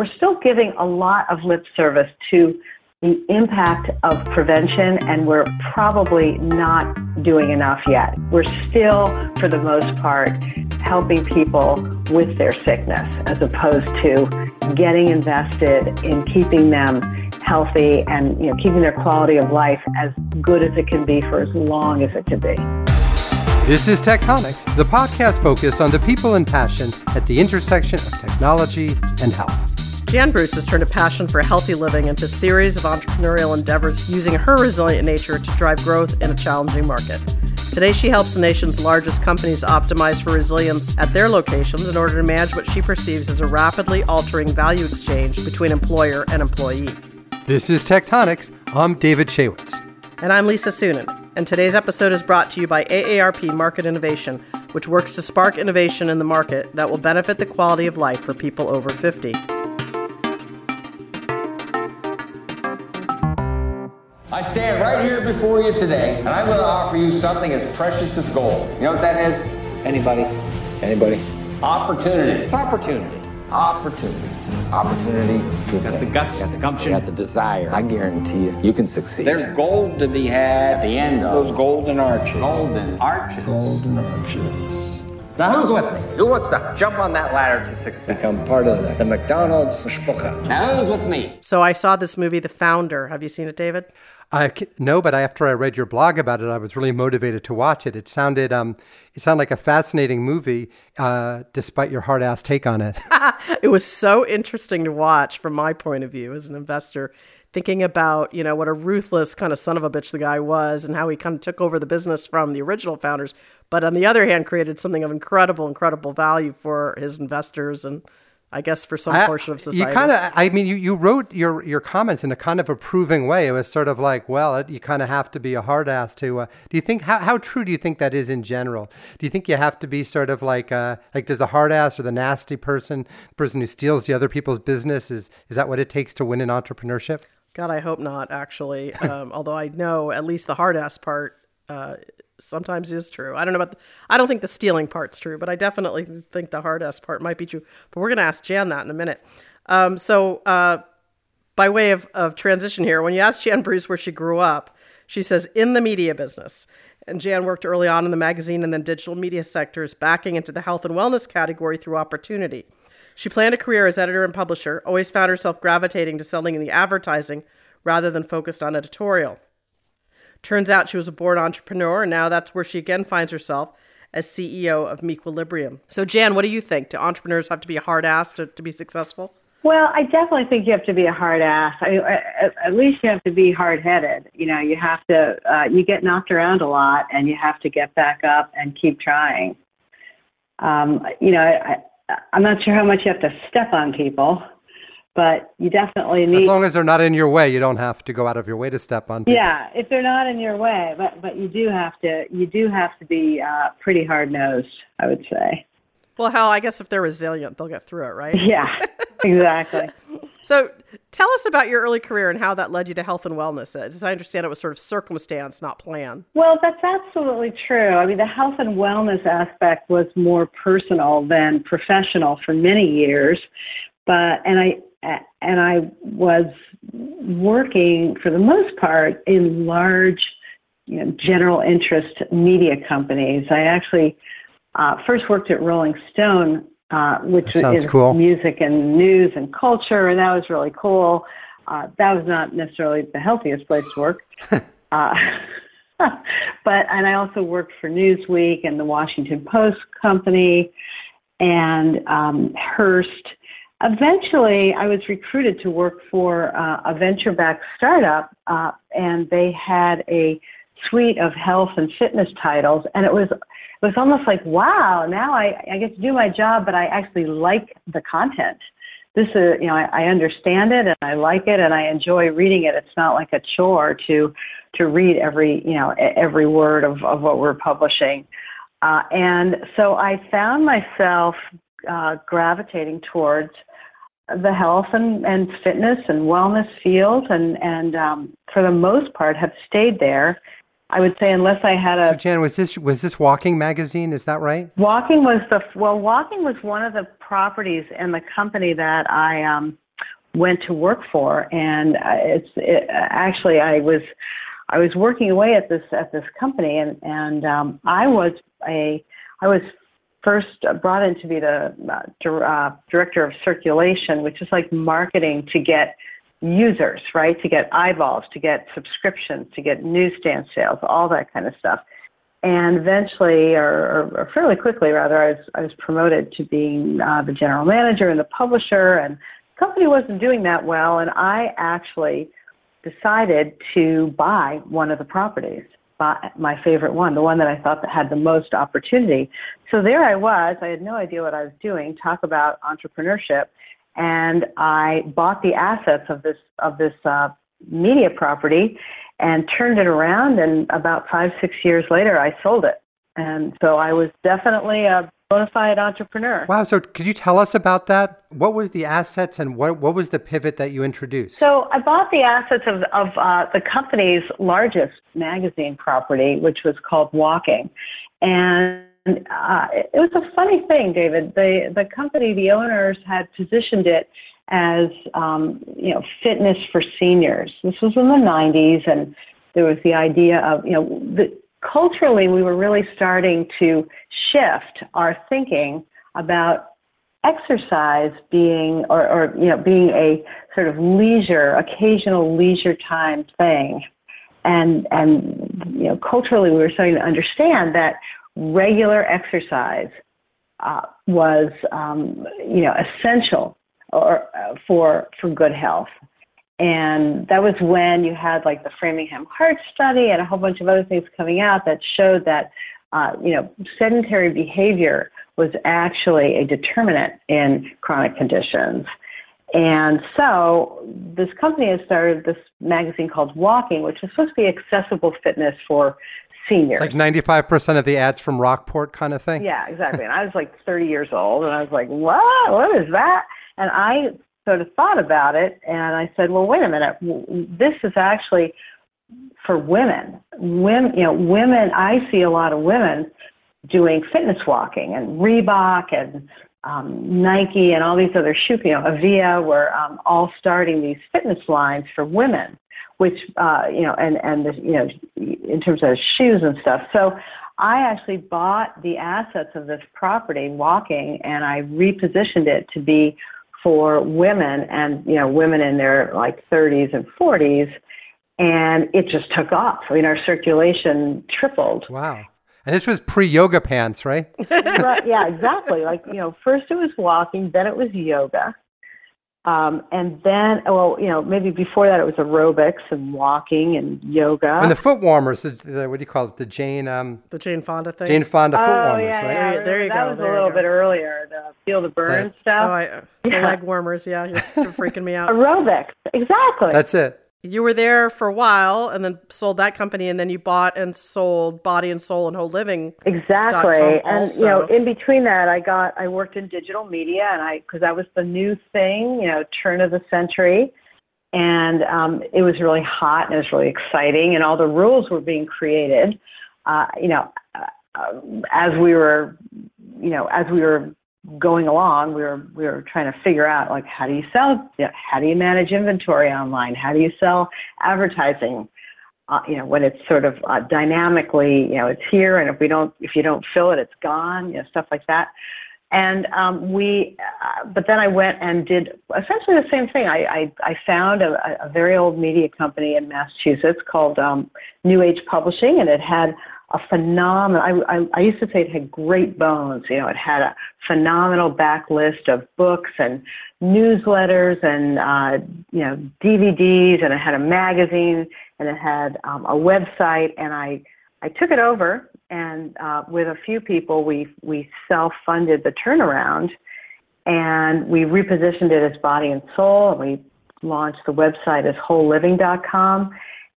we're still giving a lot of lip service to the impact of prevention, and we're probably not doing enough yet. We're still, for the most part, helping people with their sickness as opposed to getting invested in keeping them healthy and you know keeping their quality of life as good as it can be for as long as it can be. This is Tech Tonics, the podcast focused on the people and passion at the intersection of technology and health. Jan Bruce has turned a passion for healthy living into a series of entrepreneurial endeavors using her resilient nature to drive growth in a challenging market. Today, she helps the nation's largest companies optimize for resilience at their locations in order to manage what she perceives as a rapidly altering value exchange between employer and employee. This is Tech Tonics. I'm David Shaywitz. And I'm Lisa Suennen. And today's episode is brought to you by AARP Market Innovation, which works to spark innovation in the market that will benefit the quality of life for people over 50. I stand right here before you today, and I'm going to offer you something as precious as gold. You know what that is? Anybody? Anybody? Opportunity. It's opportunity. Opportunity. Opportunity You got the guts, got the gumption, got the desire. I guarantee you, you can succeed. There's gold to be had at the end of those golden arches. golden arches. Golden arches. Now, who's with me? Who wants to jump on that ladder to success? Become part of the, the McDonald's Spucha. Now, who's with me? So I saw this movie, The Founder. Have you seen it, David? I no, but after I read your blog about it, I was really motivated to watch it. It sounded um, it sounded like a fascinating movie, uh, despite your hard ass take on it. it was so interesting to watch from my point of view as an investor, thinking about you know what a ruthless kind of son of a bitch the guy was, and how he kind of took over the business from the original founders, but on the other hand, created something of incredible, incredible value for his investors and I guess for some I- portion of society. You kind of, I mean, you, you wrote your, your comments in a kind of approving way. It was sort of like, well, it, you kind of have to be a hard ass to. Uh, do you think how, how true do you think that is in general? Do you think you have to be sort of like uh, like does the hard ass or the nasty person, the person who steals the other people's business, is is that what it takes to win in entrepreneurship? God, I hope not. Actually, um, although I know at least the hard ass part uh, sometimes is true. I don't know about. The, I don't think the stealing part's true, but I definitely think the hard ass part might be true. But we're going to ask Jan that in a minute. Um, so, uh, by way of, of transition here, when you ask Jan Bruce where she grew up, she says in the media business. And Jan worked early on in the magazine and then digital media sectors, backing into the health and wellness category through opportunity. She planned a career as editor and publisher, always found herself gravitating to selling in the advertising rather than focused on editorial. Turns out she was a born entrepreneur, and now that's where she again finds herself as CEO of Mequilibrium. So, Jan, what do you think? Do entrepreneurs have to be a hard ass to, to be successful? Well, I definitely think you have to be a hard ass. I, at, at least you have to be hard headed. You know, you have to, uh, you get knocked around a lot and you have to get back up and keep trying. Um, you know, I, I'm not sure how much you have to step on people, but you definitely need. As long as they're not in your way, you don't have to go out of your way to step on. people. yeah, if they're not in your way, but but you do have to you do have to be uh, pretty hard nosed. I would say. Well, hell, I guess if they're resilient, they'll get through it, right? Yeah, exactly. So, tell us about your early career and how that led you to health and wellness. As I understand, it was sort of circumstance, not plan. Well, that's absolutely true. I mean, the health and wellness aspect was more personal than professional for many years, but and I and I was working for the most part in large, you know, general interest media companies. I actually uh, first worked at Rolling Stone, uh, which is cool. music and news and culture, and that was really cool. Uh, that was not necessarily the healthiest place to work. uh, but and I also worked for Newsweek and the Washington Post company and um, Hearst. Eventually, I was recruited to work for uh, a venture-backed startup, uh, and they had a suite of health and fitness titles, and it was it was almost like, wow, now I, I get to do my job, but I actually like the content. This is, you know, I, I understand it and I like it and I enjoy reading it. It's not like a chore to to read every, you know, every word of, of what we're publishing. Uh, and so I found myself uh, gravitating towards the health and, and fitness and wellness field, and and um, for the most part have stayed there. I would say unless I had a So, Jan, was this was this Walking magazine? Is that right? Walking was the well. Walking was one of the properties in the company that I um, went to work for. And uh, it's it, actually I was I was working away at this at this company, and and um, I was a I was first brought in to be the uh, uh, director of circulation, which is like marketing to get users, right? To get eyeballs, to get subscriptions, to get newsstand sales, all that kind of stuff. And eventually, or, or fairly quickly rather, I was, I was promoted to being uh, the general manager and the publisher, and the company wasn't doing that well, and I actually decided to buy one of the properties my favorite one, the one that I thought that had the most opportunity. So there I was. I had no idea what I was doing. Talk about entrepreneurship, and I bought the assets of this of this uh, media property and turned it around. And about five six years later, I sold it. And so I was definitely a bona fide entrepreneur. Wow. So could you tell us about that? What was the assets and what, what was the pivot that you introduced? So I bought the assets of, of uh, the company's largest magazine property, which was called Walking. And uh, it was a funny thing, David. The, the company, the owners had positioned it as, um, you know, fitness for seniors. This was in the 90s and there was the idea of, you know, the, culturally, we were really starting to shift our thinking about exercise being or, or you know being a sort of leisure occasional leisure time thing. And and you know culturally we were starting to understand that regular exercise uh, was um, you know essential or uh, for for good health. And that was when you had like the Framingham Heart Study and a whole bunch of other things coming out that showed that, uh, you know, sedentary behavior was actually a determinant in chronic conditions. And so this company has started this magazine called Walking, which is supposed to be accessible fitness for seniors. Like 95% of the ads from Rockport kind of thing? Yeah, exactly. and I was like 30 years old and I was like, what? What is that? And I sort of thought about it and I said, well, wait a minute, this is actually for women. Women, you know, women, I see a lot of women doing fitness walking and Reebok and um, Nike and all these other shoe, you know, Avia were um, all starting these fitness lines for women, which, uh, you know, and, and, the, you know, in terms of shoes and stuff. So I actually bought the assets of this property walking and I repositioned it to be for women and you know women in their like 30s and 40s and it just took off i mean our circulation tripled wow and this was pre-yoga pants right right yeah exactly like you know first it was walking then it was yoga um, and then, well, you know, maybe before that it was aerobics and walking and yoga. And the foot warmers, the, the, what do you call it? The Jane, um, the Jane Fonda thing. Jane Fonda foot oh, warmers, yeah, right? Yeah, there, there you that go. was a little go. bit earlier. The feel the burn Right. stuff. Oh, I, the Yeah. leg warmers. Yeah, you're freaking me out. Aerobics, exactly. That's it. You were there for a while, and then sold that company, and then you bought and sold Body and Soul and Whole Living. Exactly. And you know, in between that, I got I worked in digital media, and I because that was the new thing, you know, turn of the century, and um, it was really hot and it was really exciting, and all the rules were being created. Uh, you know, uh, uh, as we were, you know, as we were going along, we were we were trying to figure out like how do you sell, how do you manage inventory online, how do you sell advertising, uh, you know, when it's sort of uh, dynamically, you know, it's here, and if we don't, if you don't fill it, it's gone, you know, stuff like that. And um, we, uh, but then I went and did essentially the same thing. I, I, I found a, a very old media company in Massachusetts called um, New Age Publishing, and it had a phenomenal. I, I, I used to say it had great bones. You know, it had a phenomenal backlist of books and newsletters and uh, you know DVDs, and it had a magazine, and it had um, a website. And I I took it over, and uh, with a few people, we we self funded the turnaround, and we repositioned it as Body and Soul, and we launched the website as WholeLiving.com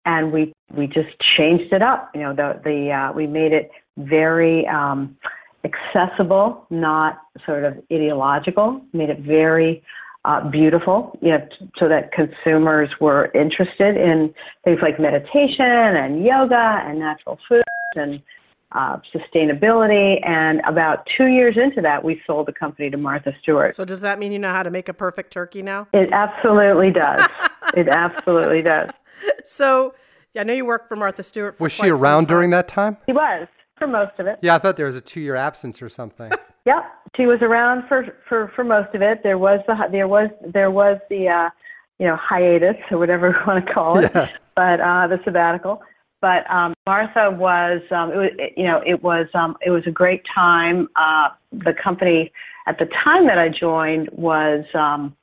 and we we just changed it up. You know, the the uh, we made it very um, accessible, not sort of ideological. Made it very uh, beautiful, you know, t- so that consumers were interested in things like meditation and yoga and natural foods and uh, sustainability. And about two years into that, we sold the company to Martha Stewart. So does that mean you know how to make a perfect turkey now? It absolutely does. it absolutely does. So yeah, I know you worked for Martha Stewart. For was she around during that time? He was for most of it. Yeah, I thought there was a two-year absence or something. yep, she was around for, for, for most of it. There was the there was there was the uh, you know hiatus or whatever you want to call it, yeah. but uh, the sabbatical. But um, Martha was, um, it was, you know, it was, um, it was a great time. Uh, the company at the time that I joined was, um,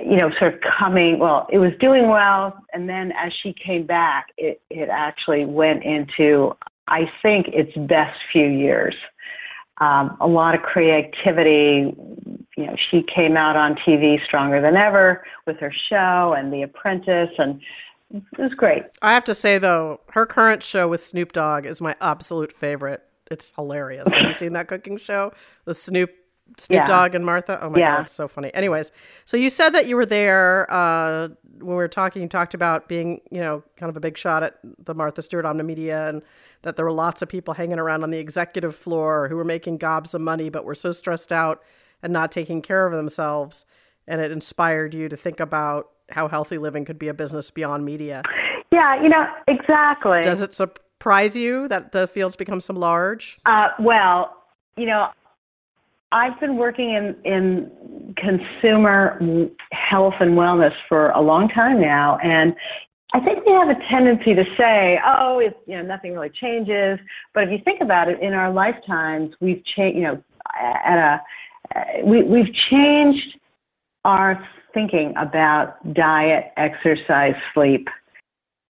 you know, sort of coming. Well, it was doing well, and then as she came back, it it actually went into, I think, its best few years. Um, a lot of creativity. You know, she came out on TV stronger than ever with her show and The Apprentice, and it was great. I have to say though, her current show with Snoop Dogg is my absolute favorite. It's hilarious. Have you seen that cooking show? The Snoop Snoop yeah. Dogg and Martha. Oh my yeah. god, it's so funny. Anyways, so you said that you were there uh, when we were talking. You talked about being, you know, kind of a big shot at the Martha Stewart Omnimedia, and that there were lots of people hanging around on the executive floor who were making gobs of money, but were so stressed out and not taking care of themselves. And it inspired you to think about how healthy living could be a business beyond media. Yeah, you know, exactly. Does it surprise you that the field's become so large? Uh, well, you know, I've been working in, in consumer health and wellness for a long time now, and I think we have a tendency to say, "Oh, you know nothing really changes." But if you think about it, in our lifetimes, we've changed. You know, at a we we've changed our thinking about diet, exercise, sleep,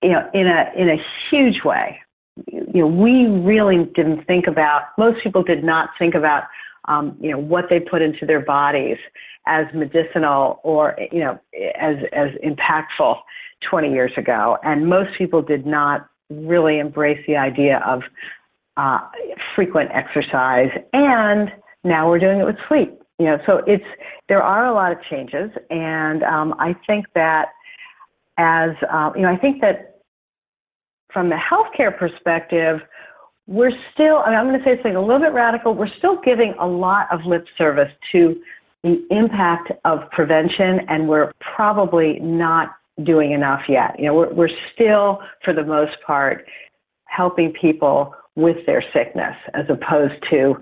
you know, in a in a huge way. You know, we really didn't think about. Most people did not think about, um, you know, what they put into their bodies as medicinal or you know as as impactful 20 years ago, and most people did not really embrace the idea of uh, frequent exercise. And now we're doing it with sleep you know, so it's there are a lot of changes, and um, I think that as uh, you know, I think that from the healthcare perspective, we're still. I mean, I'm going to say something a little bit radical. We're still giving a lot of lip service to the impact of prevention, and we're probably not doing enough yet. You know, we're, we're still, for the most part, helping people with their sickness as opposed to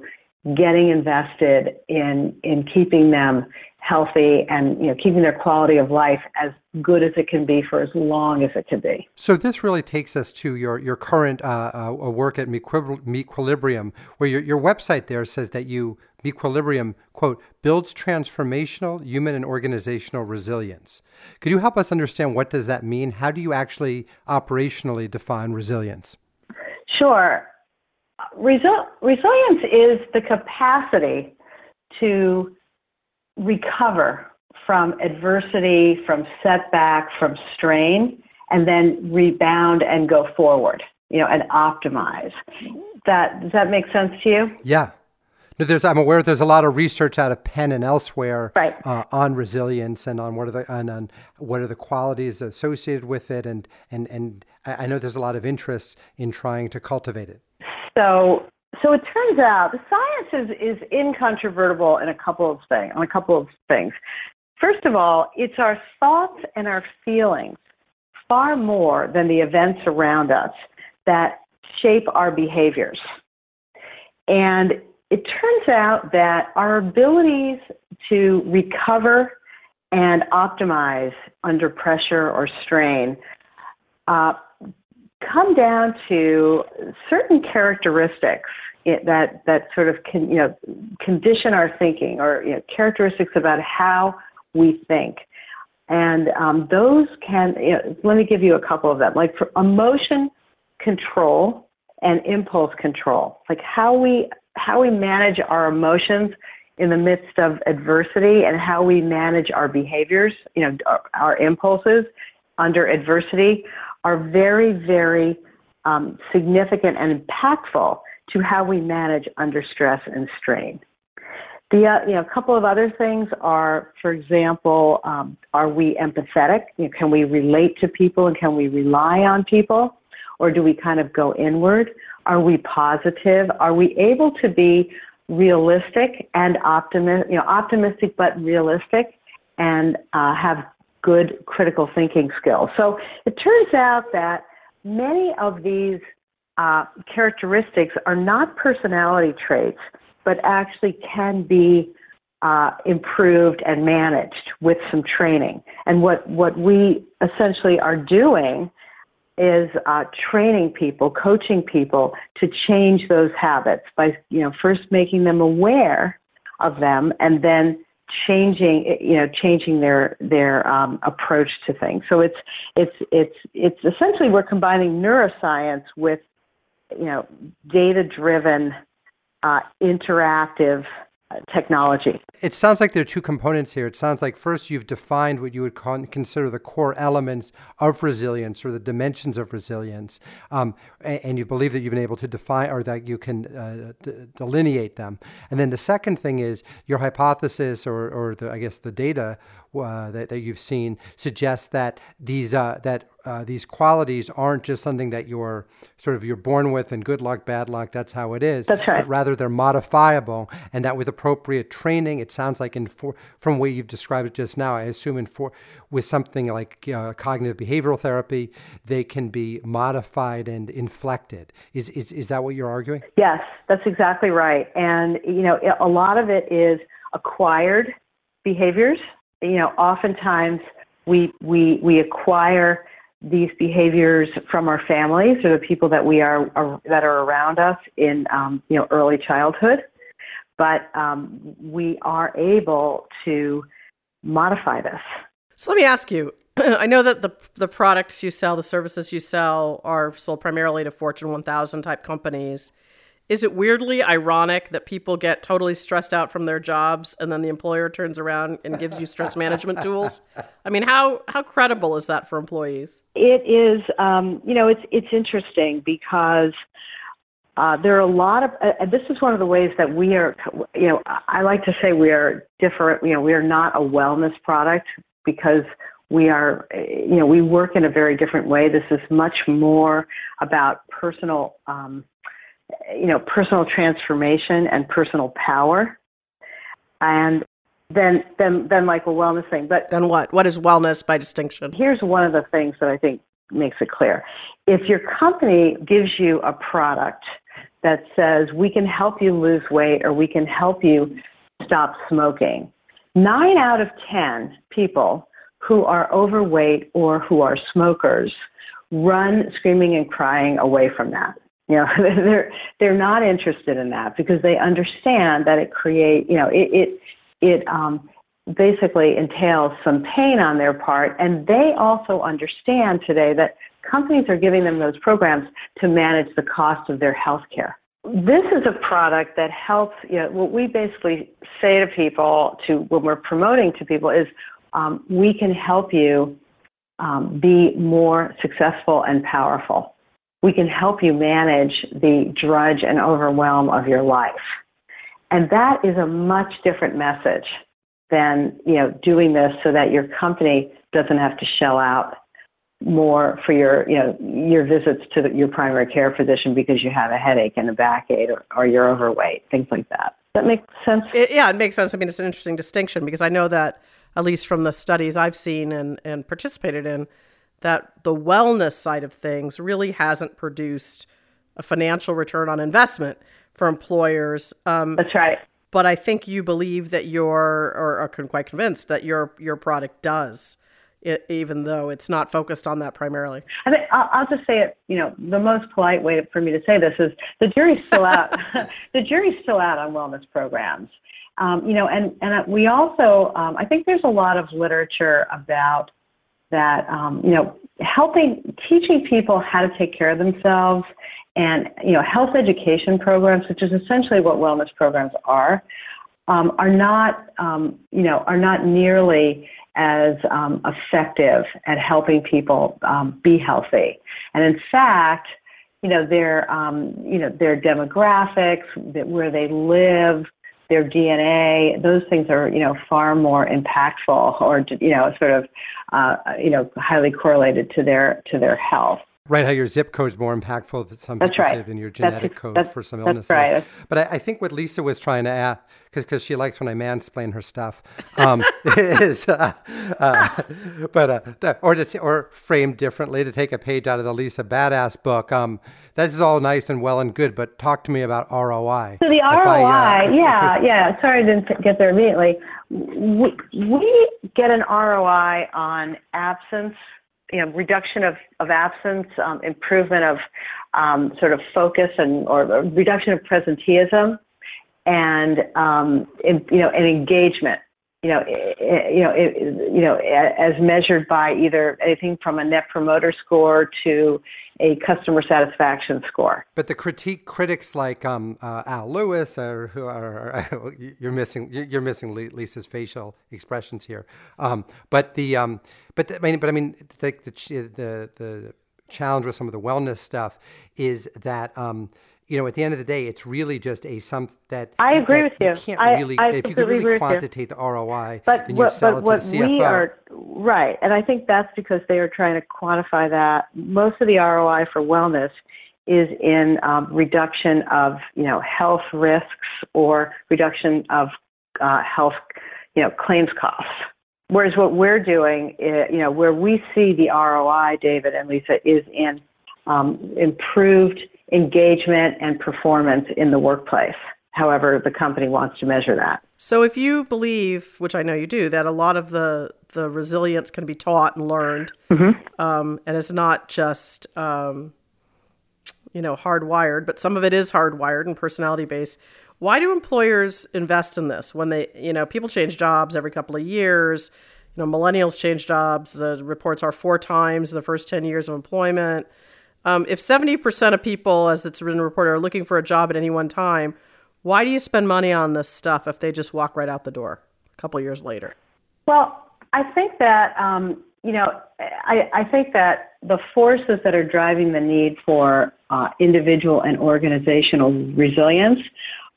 getting invested in in keeping them healthy and you know keeping their quality of life as good as it can be for as long as it can be. So this really takes us to your your current uh, uh, work at Mequilibrium, where your your website there says that you Mequilibrium quote builds transformational human and organizational resilience. Could you help us understand what does that mean? How do you actually operationally define resilience? Sure. Resil- resilience is the capacity to recover from adversity, from setback, from strain, and then rebound and go forward, you know, and optimize. That does that make sense to you? Yeah. No, there's, I'm aware there's a lot of research out of Penn and elsewhere right. uh, on resilience and on what are the and on what are the qualities associated with it, and and and I know there's a lot of interest in trying to cultivate it. So, so it turns out the science is, is incontrovertible in a couple of things. On a couple of things. First of all, it's our thoughts and our feelings far more than the events around us that shape our behaviors. And it turns out that our abilities to recover and optimize under pressure or strain uh, come down to certain characteristics that that sort of can you know condition our thinking or you know, characteristics about how we think. And um, those can you know, let me give you a couple of them. Like for emotion control and impulse control like how we how we manage our emotions in the midst of adversity and how we manage our behaviors you know our, our impulses under adversity are very, very um, significant and impactful to how we manage under stress and strain. The uh, you know, a couple of other things are, for example, um, are we empathetic? You know, can we relate to people and can we rely on people, or do we kind of go inward? Are we positive? Are we able to be realistic and optimistic, you know, optimistic but realistic and uh, have good critical thinking skills. So it turns out that many of these uh, characteristics are not personality traits, but actually can be uh, improved and managed with some training. And what, what we essentially are doing is uh, training people, coaching people to change those habits by, you know, first making them aware of them and then changing, you know, changing their their um, approach to things. So it's it's it's it's essentially we're combining neuroscience with, you know, data driven, uh, interactive technology. It sounds like there are two components here. It sounds like first you've defined what you would con- consider the core elements of resilience or the dimensions of resilience, um, and, and, you believe that you've been able to define or that you can uh, d- delineate them. And then the second thing is your hypothesis or, or the, I guess the data uh, that, that you've seen suggests that these uh, that uh, these qualities aren't just something that you're sort of you're born with and good luck, bad luck, that's how it is. That's right. But rather they're modifiable, and that with appropriate training, it sounds like in for, from the way you've described it just now, I assume in for with something like uh, cognitive behavioral therapy, they can be modified and inflected. Is is is that what you're arguing? Yes, that's exactly right. And you know, a lot of it is acquired behaviors you know, oftentimes we, we, we acquire these behaviors from our families or the people that we are, are that are around us in um, you know early childhood, but um, we are able to modify this. So let me ask you. I know that the the products you sell, the services you sell, are sold primarily to Fortune 1000 type companies. Is it weirdly ironic that people get totally stressed out from their jobs and then the employer turns around and gives you stress management tools? I mean, how, how credible is that for employees? It is, um, you know, it's, it's interesting because uh, there are a lot of, uh, this is one of the ways that we are, you know, I like to say we are different, you know, we are not a wellness product because we are, you know, we work in a very different way. This is much more about personal, um, you know, personal transformation and personal power. And then, then, then like a wellness thing. But then what? What is wellness by distinction? Here's one of the things that I think makes it clear. If your company gives you a product that says we can help you lose weight or we can help you stop smoking, nine out of 10 people who are overweight or who are smokers run screaming and crying away from that. You know, they're they're not interested in that because they understand that it create you know it it it um, basically entails some pain on their part, and they also understand today that companies are giving them those programs to manage the cost of their health care. This is a product that helps. You know, what we basically say to people to when we're promoting to people is, um, we can help you um, be more successful and powerful we can help you manage the drudge and overwhelm of your life. And that is a much different message than, you know, doing this so that your company doesn't have to shell out more for your, you know, your visits to the, your primary care physician because you have a headache and a backache or, or you're overweight, things like that. That make sense? It, yeah, it makes sense. I mean, it's an interesting distinction because I know that, at least from the studies I've seen and, and participated in, that the wellness side of things really hasn't produced a financial return on investment for employers. Um, That's right. But I think you believe that your, or are quite convinced that your your product does, it, even though it's not focused on that primarily. I mean, I'll, I'll just say it. You know, the most polite way for me to say this is the jury's still out. the jury's still out on wellness programs. Um, you know, and and we also, um, I think there's a lot of literature about that um, you know helping teaching people how to take care of themselves and you know health education programs which is essentially what wellness programs are um, are not um, you know are not nearly as um, effective at helping people um, be healthy. And in fact you know their um, you know their demographics where they live their DNA, those things are, you know, far more impactful or, you know, sort of, uh, you know, highly correlated to their, to their health. Right how your zip code is more impactful than some that's people right. say than your genetic that's, code that's, for some illnesses. Right. But I, I, think what Lisa was trying to add, because she likes when I mansplain her stuff, um, is, uh, uh, but uh, or to t- or framed differently to take a page out of the Lisa Badass book. Um, that is all nice and well and good, but talk to me about ROI. So the ROI, I, uh, if, yeah, if, if, yeah. Sorry, I didn't get there immediately. We, we get an ROI on absence you know, reduction of, of absence, um, improvement of um, sort of focus and or reduction of presenteeism, and um, in, you know, and engagement. You know, you know, it, you know, as measured by either anything from a net promoter score to a customer satisfaction score. But the critique critics like um, uh, Al Lewis, or who are you're missing you're missing Lisa's facial expressions here. Um, but the um, but the, I mean, but I mean, the, the the the challenge with some of the wellness stuff is that. Um, you know, at the end of the day, it's really just a some that I agree that with you. You can't I, really, I if you could really quantitate the ROI, but then what, but it what to the CFO. we are right, and I think that's because they are trying to quantify that. Most of the ROI for wellness is in um, reduction of you know health risks or reduction of uh, health you know claims costs. Whereas what we're doing, is, you know, where we see the ROI, David and Lisa, is in um, improved engagement and performance in the workplace, however the company wants to measure that. So if you believe, which I know you do, that a lot of the, the resilience can be taught and learned, mm-hmm. um, and it's not just, um, you know, hardwired, but some of it is hardwired and personality based. Why do employers invest in this when they, you know, people change jobs every couple of years? You know, millennials change jobs. The reports are four times in the first 10 years of employment. Um, if 70% of people, as it's been reported, are looking for a job at any one time, why do you spend money on this stuff if they just walk right out the door a couple years later? Well, I think that, um, you know, I, I, think that the forces that are driving the need for uh, individual and organizational resilience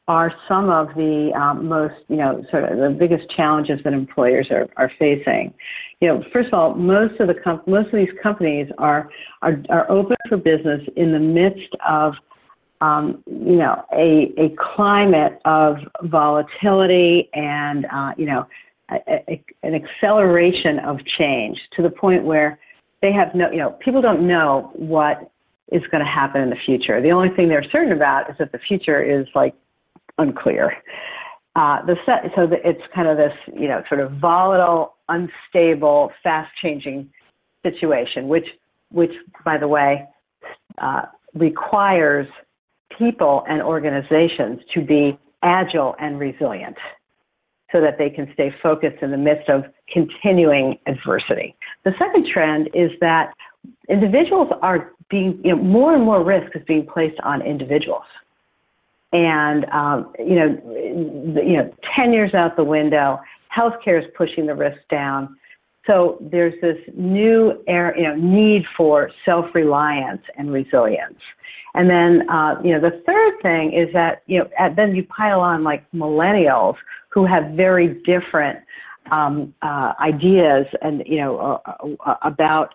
are some of the um, most, you know, sort of the biggest challenges that employers are, are facing. You know, first of all, most of the com- most of these companies are, are are open for business in the midst of, um, you know, a a climate of volatility and, uh, you know, a, a, an acceleration of change to the point where they have no, you know, people don't know what is going to happen in the future. The only thing they're certain about is that the future is like unclear. Uh, the set, so the, it's kind of this, you know, sort of volatile, unstable, fast-changing situation, which, which, by the way, uh, requires people and organizations to be agile and resilient, so that they can stay focused in the midst of continuing adversity. The second trend is that individuals are being, you know, more and more risk is being placed on individuals and um, you know, you know, ten years out the window. Healthcare is pushing the risk down. So there's this new air, you know, need for self-reliance and resilience. And then, uh, you know, the third thing is that, you know, then you pile on like millennials who have very different um, uh, ideas and, you know, uh about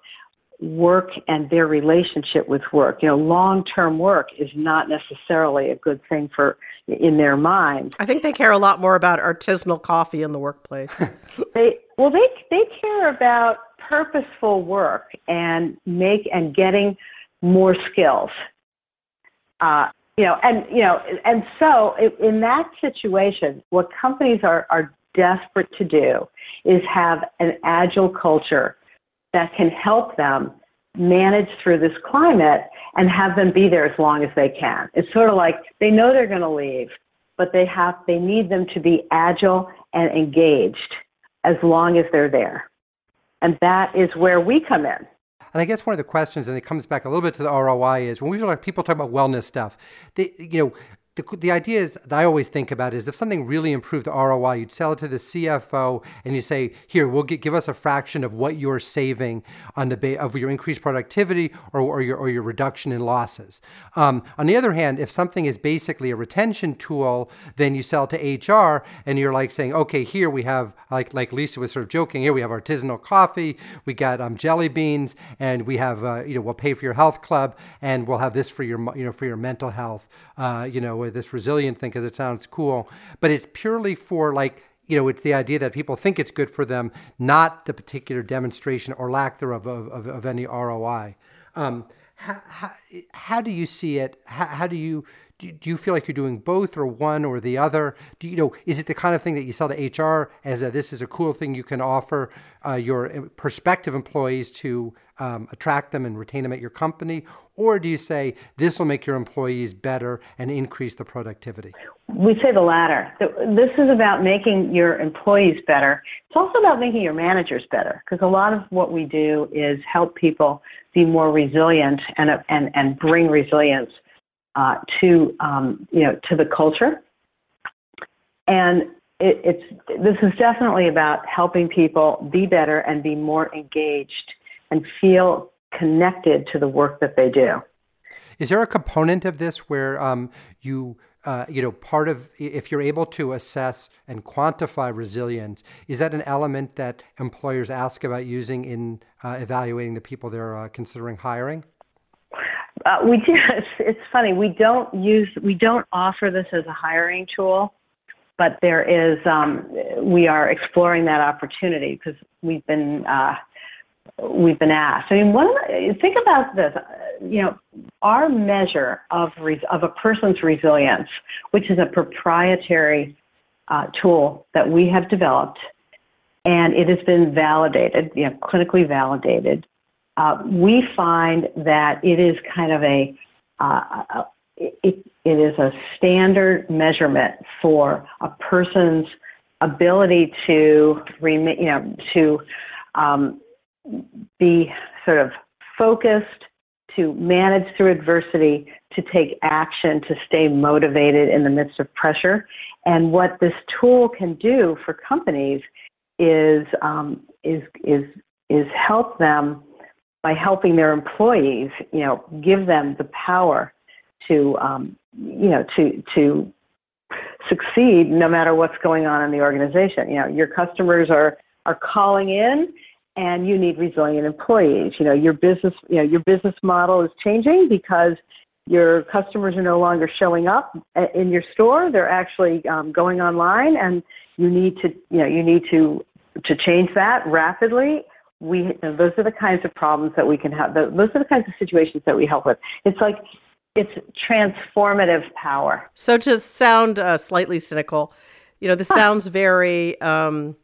work and their relationship with work. You know, long-term work is not necessarily a good thing for in their minds. I think they care a lot more about artisanal coffee in the workplace. they well, they they care about purposeful work and make and getting more skills. Uh, you know, and you know, and so in that situation, what companies are are desperate to do is have an agile culture that can help them manage through this climate and have them be there as long as they can. It's sort of like they know they're going to leave, but they have they need them to be agile and engaged as long as they're there. And that is where we come in. And I guess one of the questions, and it comes back a little bit to the ROI, is when we talk people talk about wellness stuff, they, you know, the, the idea is that I always think about is if something really improved the ROI, you'd sell it to the CFO and you say, here, we'll get, give us a fraction of what you're saving on the ba- of your increased productivity or, or, your, or your reduction in losses. Um, on the other hand, if something is basically a retention tool, then you sell to HR and you're like saying, okay, here we have, like, like Lisa was sort of joking, here we have artisanal coffee, we got um, jelly beans, and we have, uh, you know, we'll pay for your health club and we'll have this for your, you know, for your mental health, uh, you know, this resilient thing because it sounds cool, but it's purely for like you know, it's the idea that people think it's good for them, not the particular demonstration or lack thereof of, of, of any ROI. Um, how, how, how, do you see it? How, how do you do, you feel like you're doing both or one or the other? Do you, you know, is it the kind of thing that you sell to HR as a, this is a cool thing you can offer uh, your uh, prospective employees to um, attract them and retain them at your company? Or do you say this will make your employees better and increase the productivity? We say the latter. This is about making your employees better. It's also about making your managers better because a lot of what we do is help people be more resilient and, and, and bring resilience uh, to um, you know to the culture, and it, it's this is definitely about helping people be better and be more engaged and feel connected to the work that they do. Is there a component of this where um, you uh, you know, part of if you're able to assess and quantify resilience, is that an element that employers ask about using in uh, evaluating the people they're uh, considering hiring? Uh, we do. It's, it's funny. We don't use. We don't offer this as a hiring tool, but there is. Um, we are exploring that opportunity because we've been. Uh, we've been asked. I mean, one think about this. You know, our measure of res, of a person's resilience, which is a proprietary uh, tool that we have developed, and it has been validated, you know, clinically validated uh, we find that it is kind of a, uh, it, it is a standard measurement for a person's ability to, rem- you know, to um, be sort of focused, to manage through adversity, to take action, to stay motivated in the midst of pressure. And what this tool can do for companies is um, is is is help them by helping their employees, you know, give them the power to, um, you know, to to succeed no matter what's going on in the organization. You know, your customers are are calling in, and you need resilient employees. You know, your business, you know, your business model is changing because your customers are no longer showing up in your store; they're actually um, going online, and you need to, you know, you need to to change that rapidly we those are the kinds of problems that we can have those are the kinds of situations that we help with. It's like it's transformative power. So to sound uh, slightly cynical you know this sounds very um,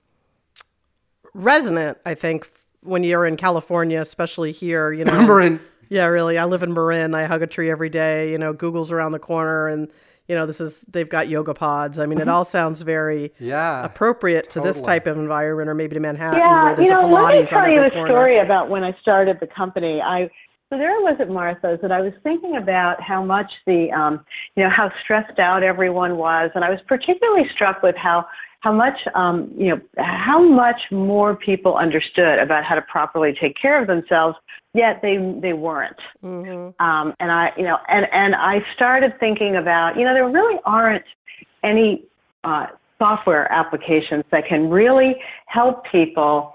resonant i think when you're in california especially here you know. Marin. Yeah really. I live in marin. I hug a tree every day. You know google's around the corner and you know, this is they've got yoga pods. I mean, mm-hmm. it all sounds very yeah, appropriate to this type of environment, or maybe to Manhattan. Yeah, you know, let me tell you a corner. story about when I started the company. I so there I was at Martha's, and I was thinking about how much the, um, you know, how stressed out everyone was, and I was particularly struck with how how much um, you know how much more people understood about how to properly take care of themselves yet they they weren't mm-hmm. um, and i you know and and i started thinking about you know there really aren't any uh, software applications that can really help people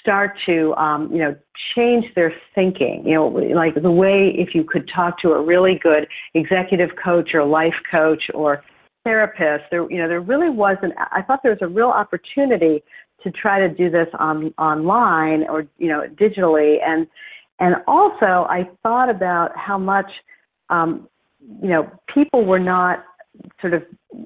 start to um, you know change their thinking you know like the way if you could talk to a really good executive coach or life coach or therapist, there you know there really wasn't. I thought there was a real opportunity to try to do this on online or you know digitally, and and also I thought about how much um, you know people were not sort of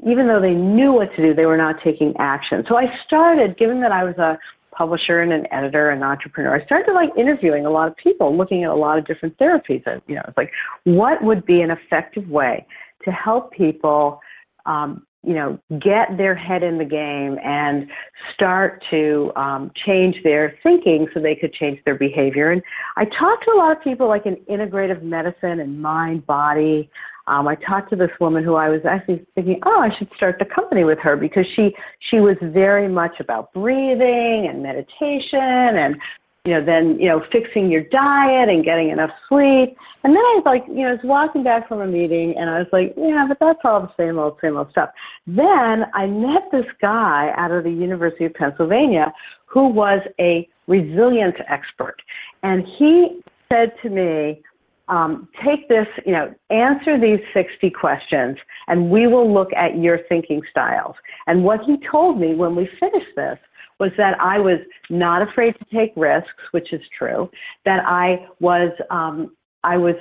even though they knew what to do, they were not taking action. So I started, given that I was a publisher and an editor and entrepreneur, I started like interviewing a lot of people, looking at a lot of different therapies. And, you know, it's like, what would be an effective way to help people um, you know, get their head in the game and start to um, change their thinking so they could change their behavior. And I talked to a lot of people like in integrative medicine and mind body um, I talked to this woman who I was actually thinking, oh, I should start the company with her because she she was very much about breathing and meditation and you know then you know fixing your diet and getting enough sleep. And then I was like, you know, I was walking back from a meeting and I was like, yeah, but that's all the same old, same old stuff. Then I met this guy out of the University of Pennsylvania who was a resilience expert. And he said to me, um, take this, you know, answer these 60 questions and we will look at your thinking styles. And what he told me when we finished this was that I was not afraid to take risks, which is true, that I was, um, I was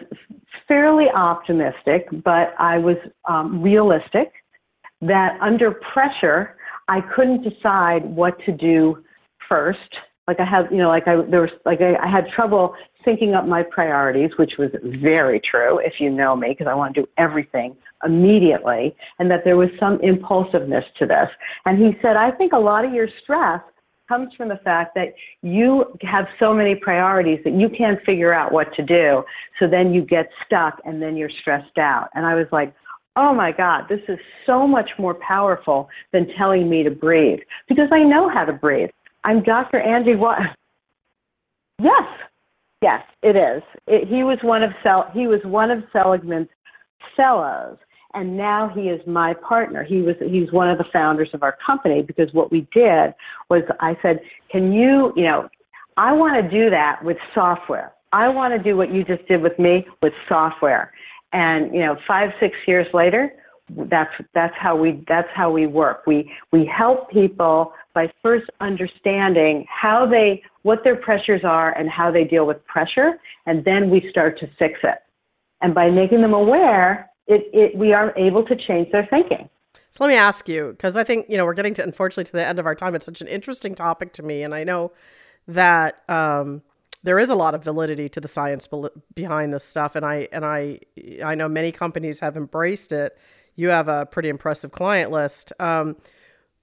fairly optimistic, but I was um, realistic, that under pressure, I couldn't decide what to do first. Like I had, you know, like I, there was, like I, I had trouble syncing up my priorities, which was very true if you know me, because I want to do everything immediately, and that there was some impulsiveness to this. And he said, I think a lot of your stress comes from the fact that you have so many priorities that you can't figure out what to do. So then you get stuck and then you're stressed out. And I was like, oh my God, this is so much more powerful than telling me to breathe because I know how to breathe. I'm Dr. Angie What? Yes, Yes, it is. It, he was one of Sel- he was one of Seligman's fellows, and now he is my partner. He was he's one of the founders of our company because what we did was I said, "Can you, you know, I want to do that with software. I want to do what you just did with me with software." And you know, five six years later, that's that's how we that's how we work. We we help people by first understanding how they what their pressures are and how they deal with pressure, and then we start to fix it. And by making them aware, it, it we are able to change their thinking. So let me ask you, because I think you know we're getting to unfortunately to the end of our time. It's such an interesting topic to me, and I know that um, there is a lot of validity to the science behind this stuff, and I and I I know many companies have embraced it you have a pretty impressive client list. Um,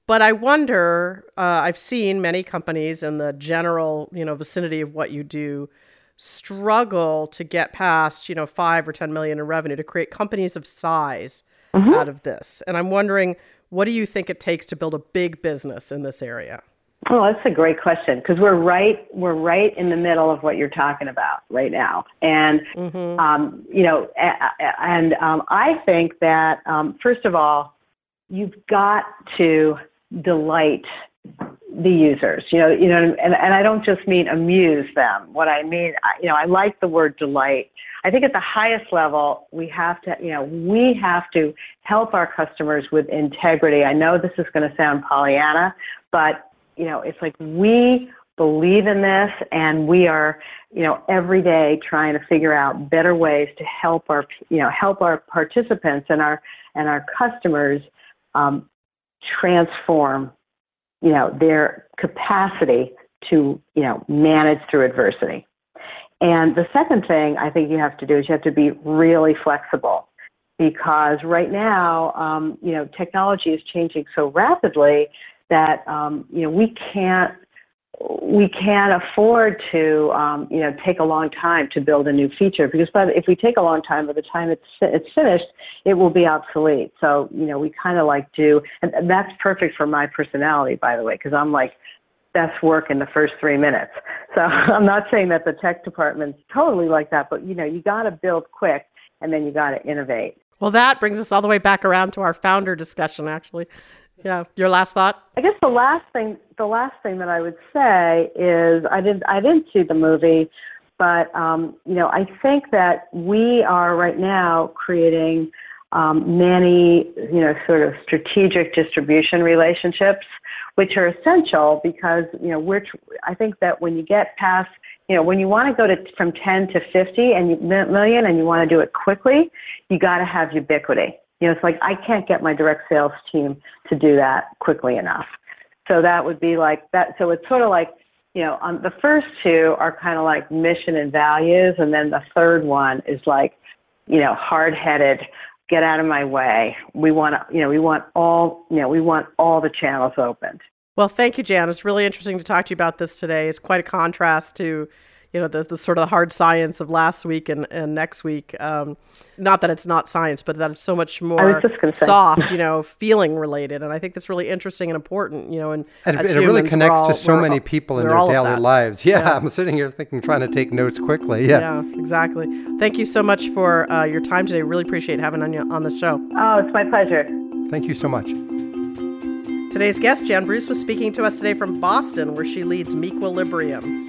but I wonder, uh, I've seen many companies in the general, you know, vicinity of what you do struggle to get past, you know, five or 10 million in revenue to create companies of size mm-hmm. out of this. And I'm wondering, what do you think it takes to build a big business in this area? Oh, that's a great question because we're right we're right in the middle of what you're talking about right now, and mm-hmm. um, you know, and um, I think that um, first of all, you've got to delight the users. You know, you know, and, and I don't just mean amuse them. What I mean, you know, I like the word delight. I think at the highest level, we have to, you know, we have to help our customers with integrity. I know this is going to sound Pollyanna, but you know, it's like we believe in this and we are, you know, every day trying to figure out better ways to help our, you know, help our participants and our and our customers um, transform, you know, their capacity to, you know, manage through adversity. And the second thing I think you have to do is you have to be really flexible because right now, um, you know, technology is changing so rapidly that um, you know we can't we can't afford to um, you know take a long time to build a new feature because if we take a long time by the time it's it's finished it will be obsolete. So you know we kind of like do and that's perfect for my personality by the way because i'm like best work in the first three minutes. So i'm not saying that the tech department's totally like that but you know you got to build quick and then you got to innovate. Well that brings us all the way back around to our founder discussion actually yeah. Your last thought? I guess the last thing the last thing that I would say is I didn't I didn't see the movie, but um, you know I think that we are right now creating um, many you know sort of strategic distribution relationships, which are essential because you know we're I think that when you get past you know when you want to go to from 10 to 50 and you, million and you want to do it quickly, you got to have ubiquity. You know, it's like I can't get my direct sales team to do that quickly enough. So that would be like that. So it's sort of like, you know, um, the first two are kind of like mission and values, and then the third one is like, you know, hard-headed, get out of my way. We want you know, we want all, you know, we want all the channels opened. Well, thank you, Jan. It's really interesting to talk to you about this today. It's quite a contrast to, you you know the, the sort of the hard science of last week and, and next week. Um, not that it's not science, but that it's so much more soft, you know, feeling related. And I think that's really interesting and important, you know. And, and it, it really connects all, to so many people in their daily lives. Yeah, yeah, I'm sitting here thinking, trying to take notes quickly. Yeah, yeah exactly. Thank you so much for uh, your time today. Really appreciate having on you on the show. Oh, it's my pleasure. Thank you so much. Today's guest, Jan Bruce, was speaking to us today from Boston, where she leads meQuilibrium.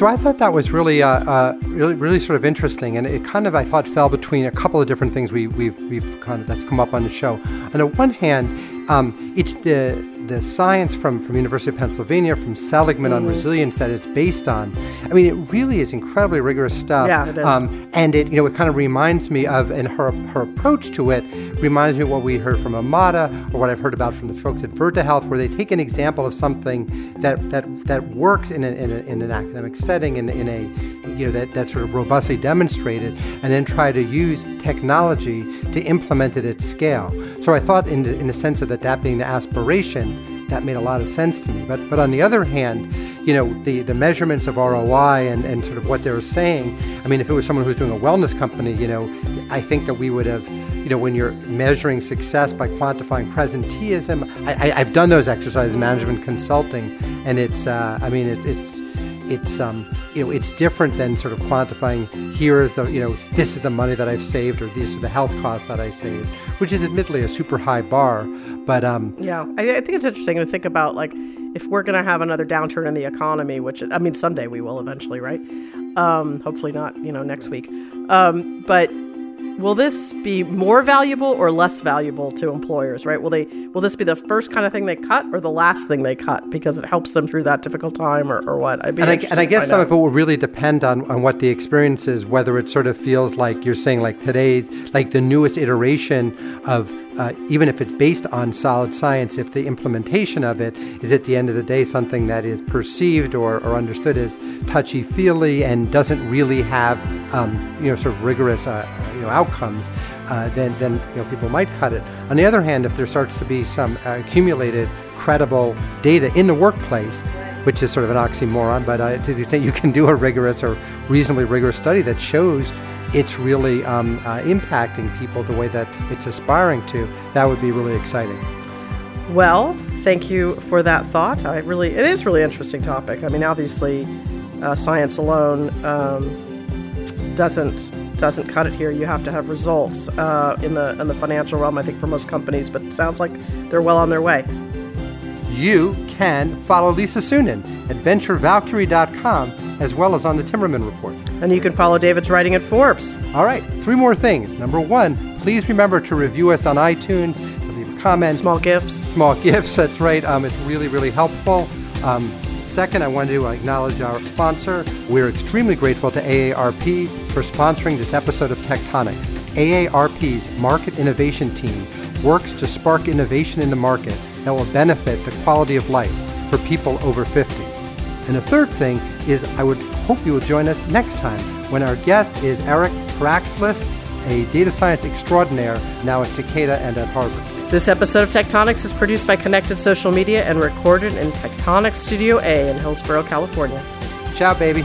So I thought that was really, uh, uh, really, really sort of interesting, and it kind of I thought fell between a couple of different things we, we've we've kind of that's come up on the show. On the one hand, um, it's the the science from, from University of Pennsylvania, from Seligman mm-hmm. on resilience that it's based on. I mean, it really is incredibly rigorous stuff. Yeah, it is. Um, and it, you know, it kind of reminds me of, and her her approach to it reminds me of what we heard from Omada, or what I've heard about from the folks at Virta Health, where they take an example of something that that that works in, a, in, a, in an academic setting, in, in a you know that that's sort of robustly demonstrated, and then try to use technology to implement it at scale. So I thought, in the, in the sense of that, that being the aspiration that made a lot of sense to me. But but on the other hand, you know, the, the measurements of ROI and, and sort of what they were saying, I mean, if it was someone who's doing a wellness company, you know, I think that we would have, you know, when you're measuring success by quantifying presenteeism, I, have done those exercises, management consulting, and it's, uh, I mean, it, it's, it's um, you know it's different than sort of quantifying here is the you know this is the money that I've saved or these are the health costs that I saved, which is admittedly a super high bar, but um, yeah, I, I think it's interesting to think about like if we're going to have another downturn in the economy, which I mean someday we will eventually, right? Um, hopefully not, you know, next week. Um, but will this be more valuable or less valuable to employers right will they will this be the first kind of thing they cut or the last thing they cut because it helps them through that difficult time or, or what I'd be and, I, and I guess some out. of it will really depend on, on what the experience is whether it sort of feels like you're saying like today's like the newest iteration of uh, even if it's based on solid science, if the implementation of it is at the end of the day something that is perceived or, or understood as touchy feely and doesn't really have um, you know sort of rigorous uh, you know outcomes, uh, then then you know people might cut it. On the other hand, if there starts to be some accumulated credible data in the workplace which is sort of an oxymoron, but uh, to the extent you can do a rigorous or reasonably rigorous study that shows it's really um, uh, impacting people the way that it's aspiring to, that would be really exciting. Well, thank you for that thought. I really, it is really interesting topic. I mean, obviously, uh, science alone um, doesn't doesn't cut it here. You have to have results uh, in the in the financial realm. I think for most companies, but it sounds like they're well on their way. You can follow Lisa Suennen at VentureValkyrie.com as well as on the Timmerman Report. And you can follow David's writing at Forbes. All right, three more things. Number one, please remember to review us on iTunes, to leave a comment. Small gifts. Small gifts, that's right. Um, it's really, really helpful. Um, Second, I want to acknowledge our sponsor. We're extremely grateful to AARP for sponsoring this episode of Tech Tonics. AARP's market innovation team works to spark innovation in the market that will benefit the quality of life for people over 50. And the third thing is I would hope you will join us next time when our guest is Eric Perakslis, a data science extraordinaire now at Takeda and at Harvard. This episode of Tech Tonics is produced by Connected Social Media and recorded in Tech Tonics Studio A in Hillsborough, California. Ciao, baby.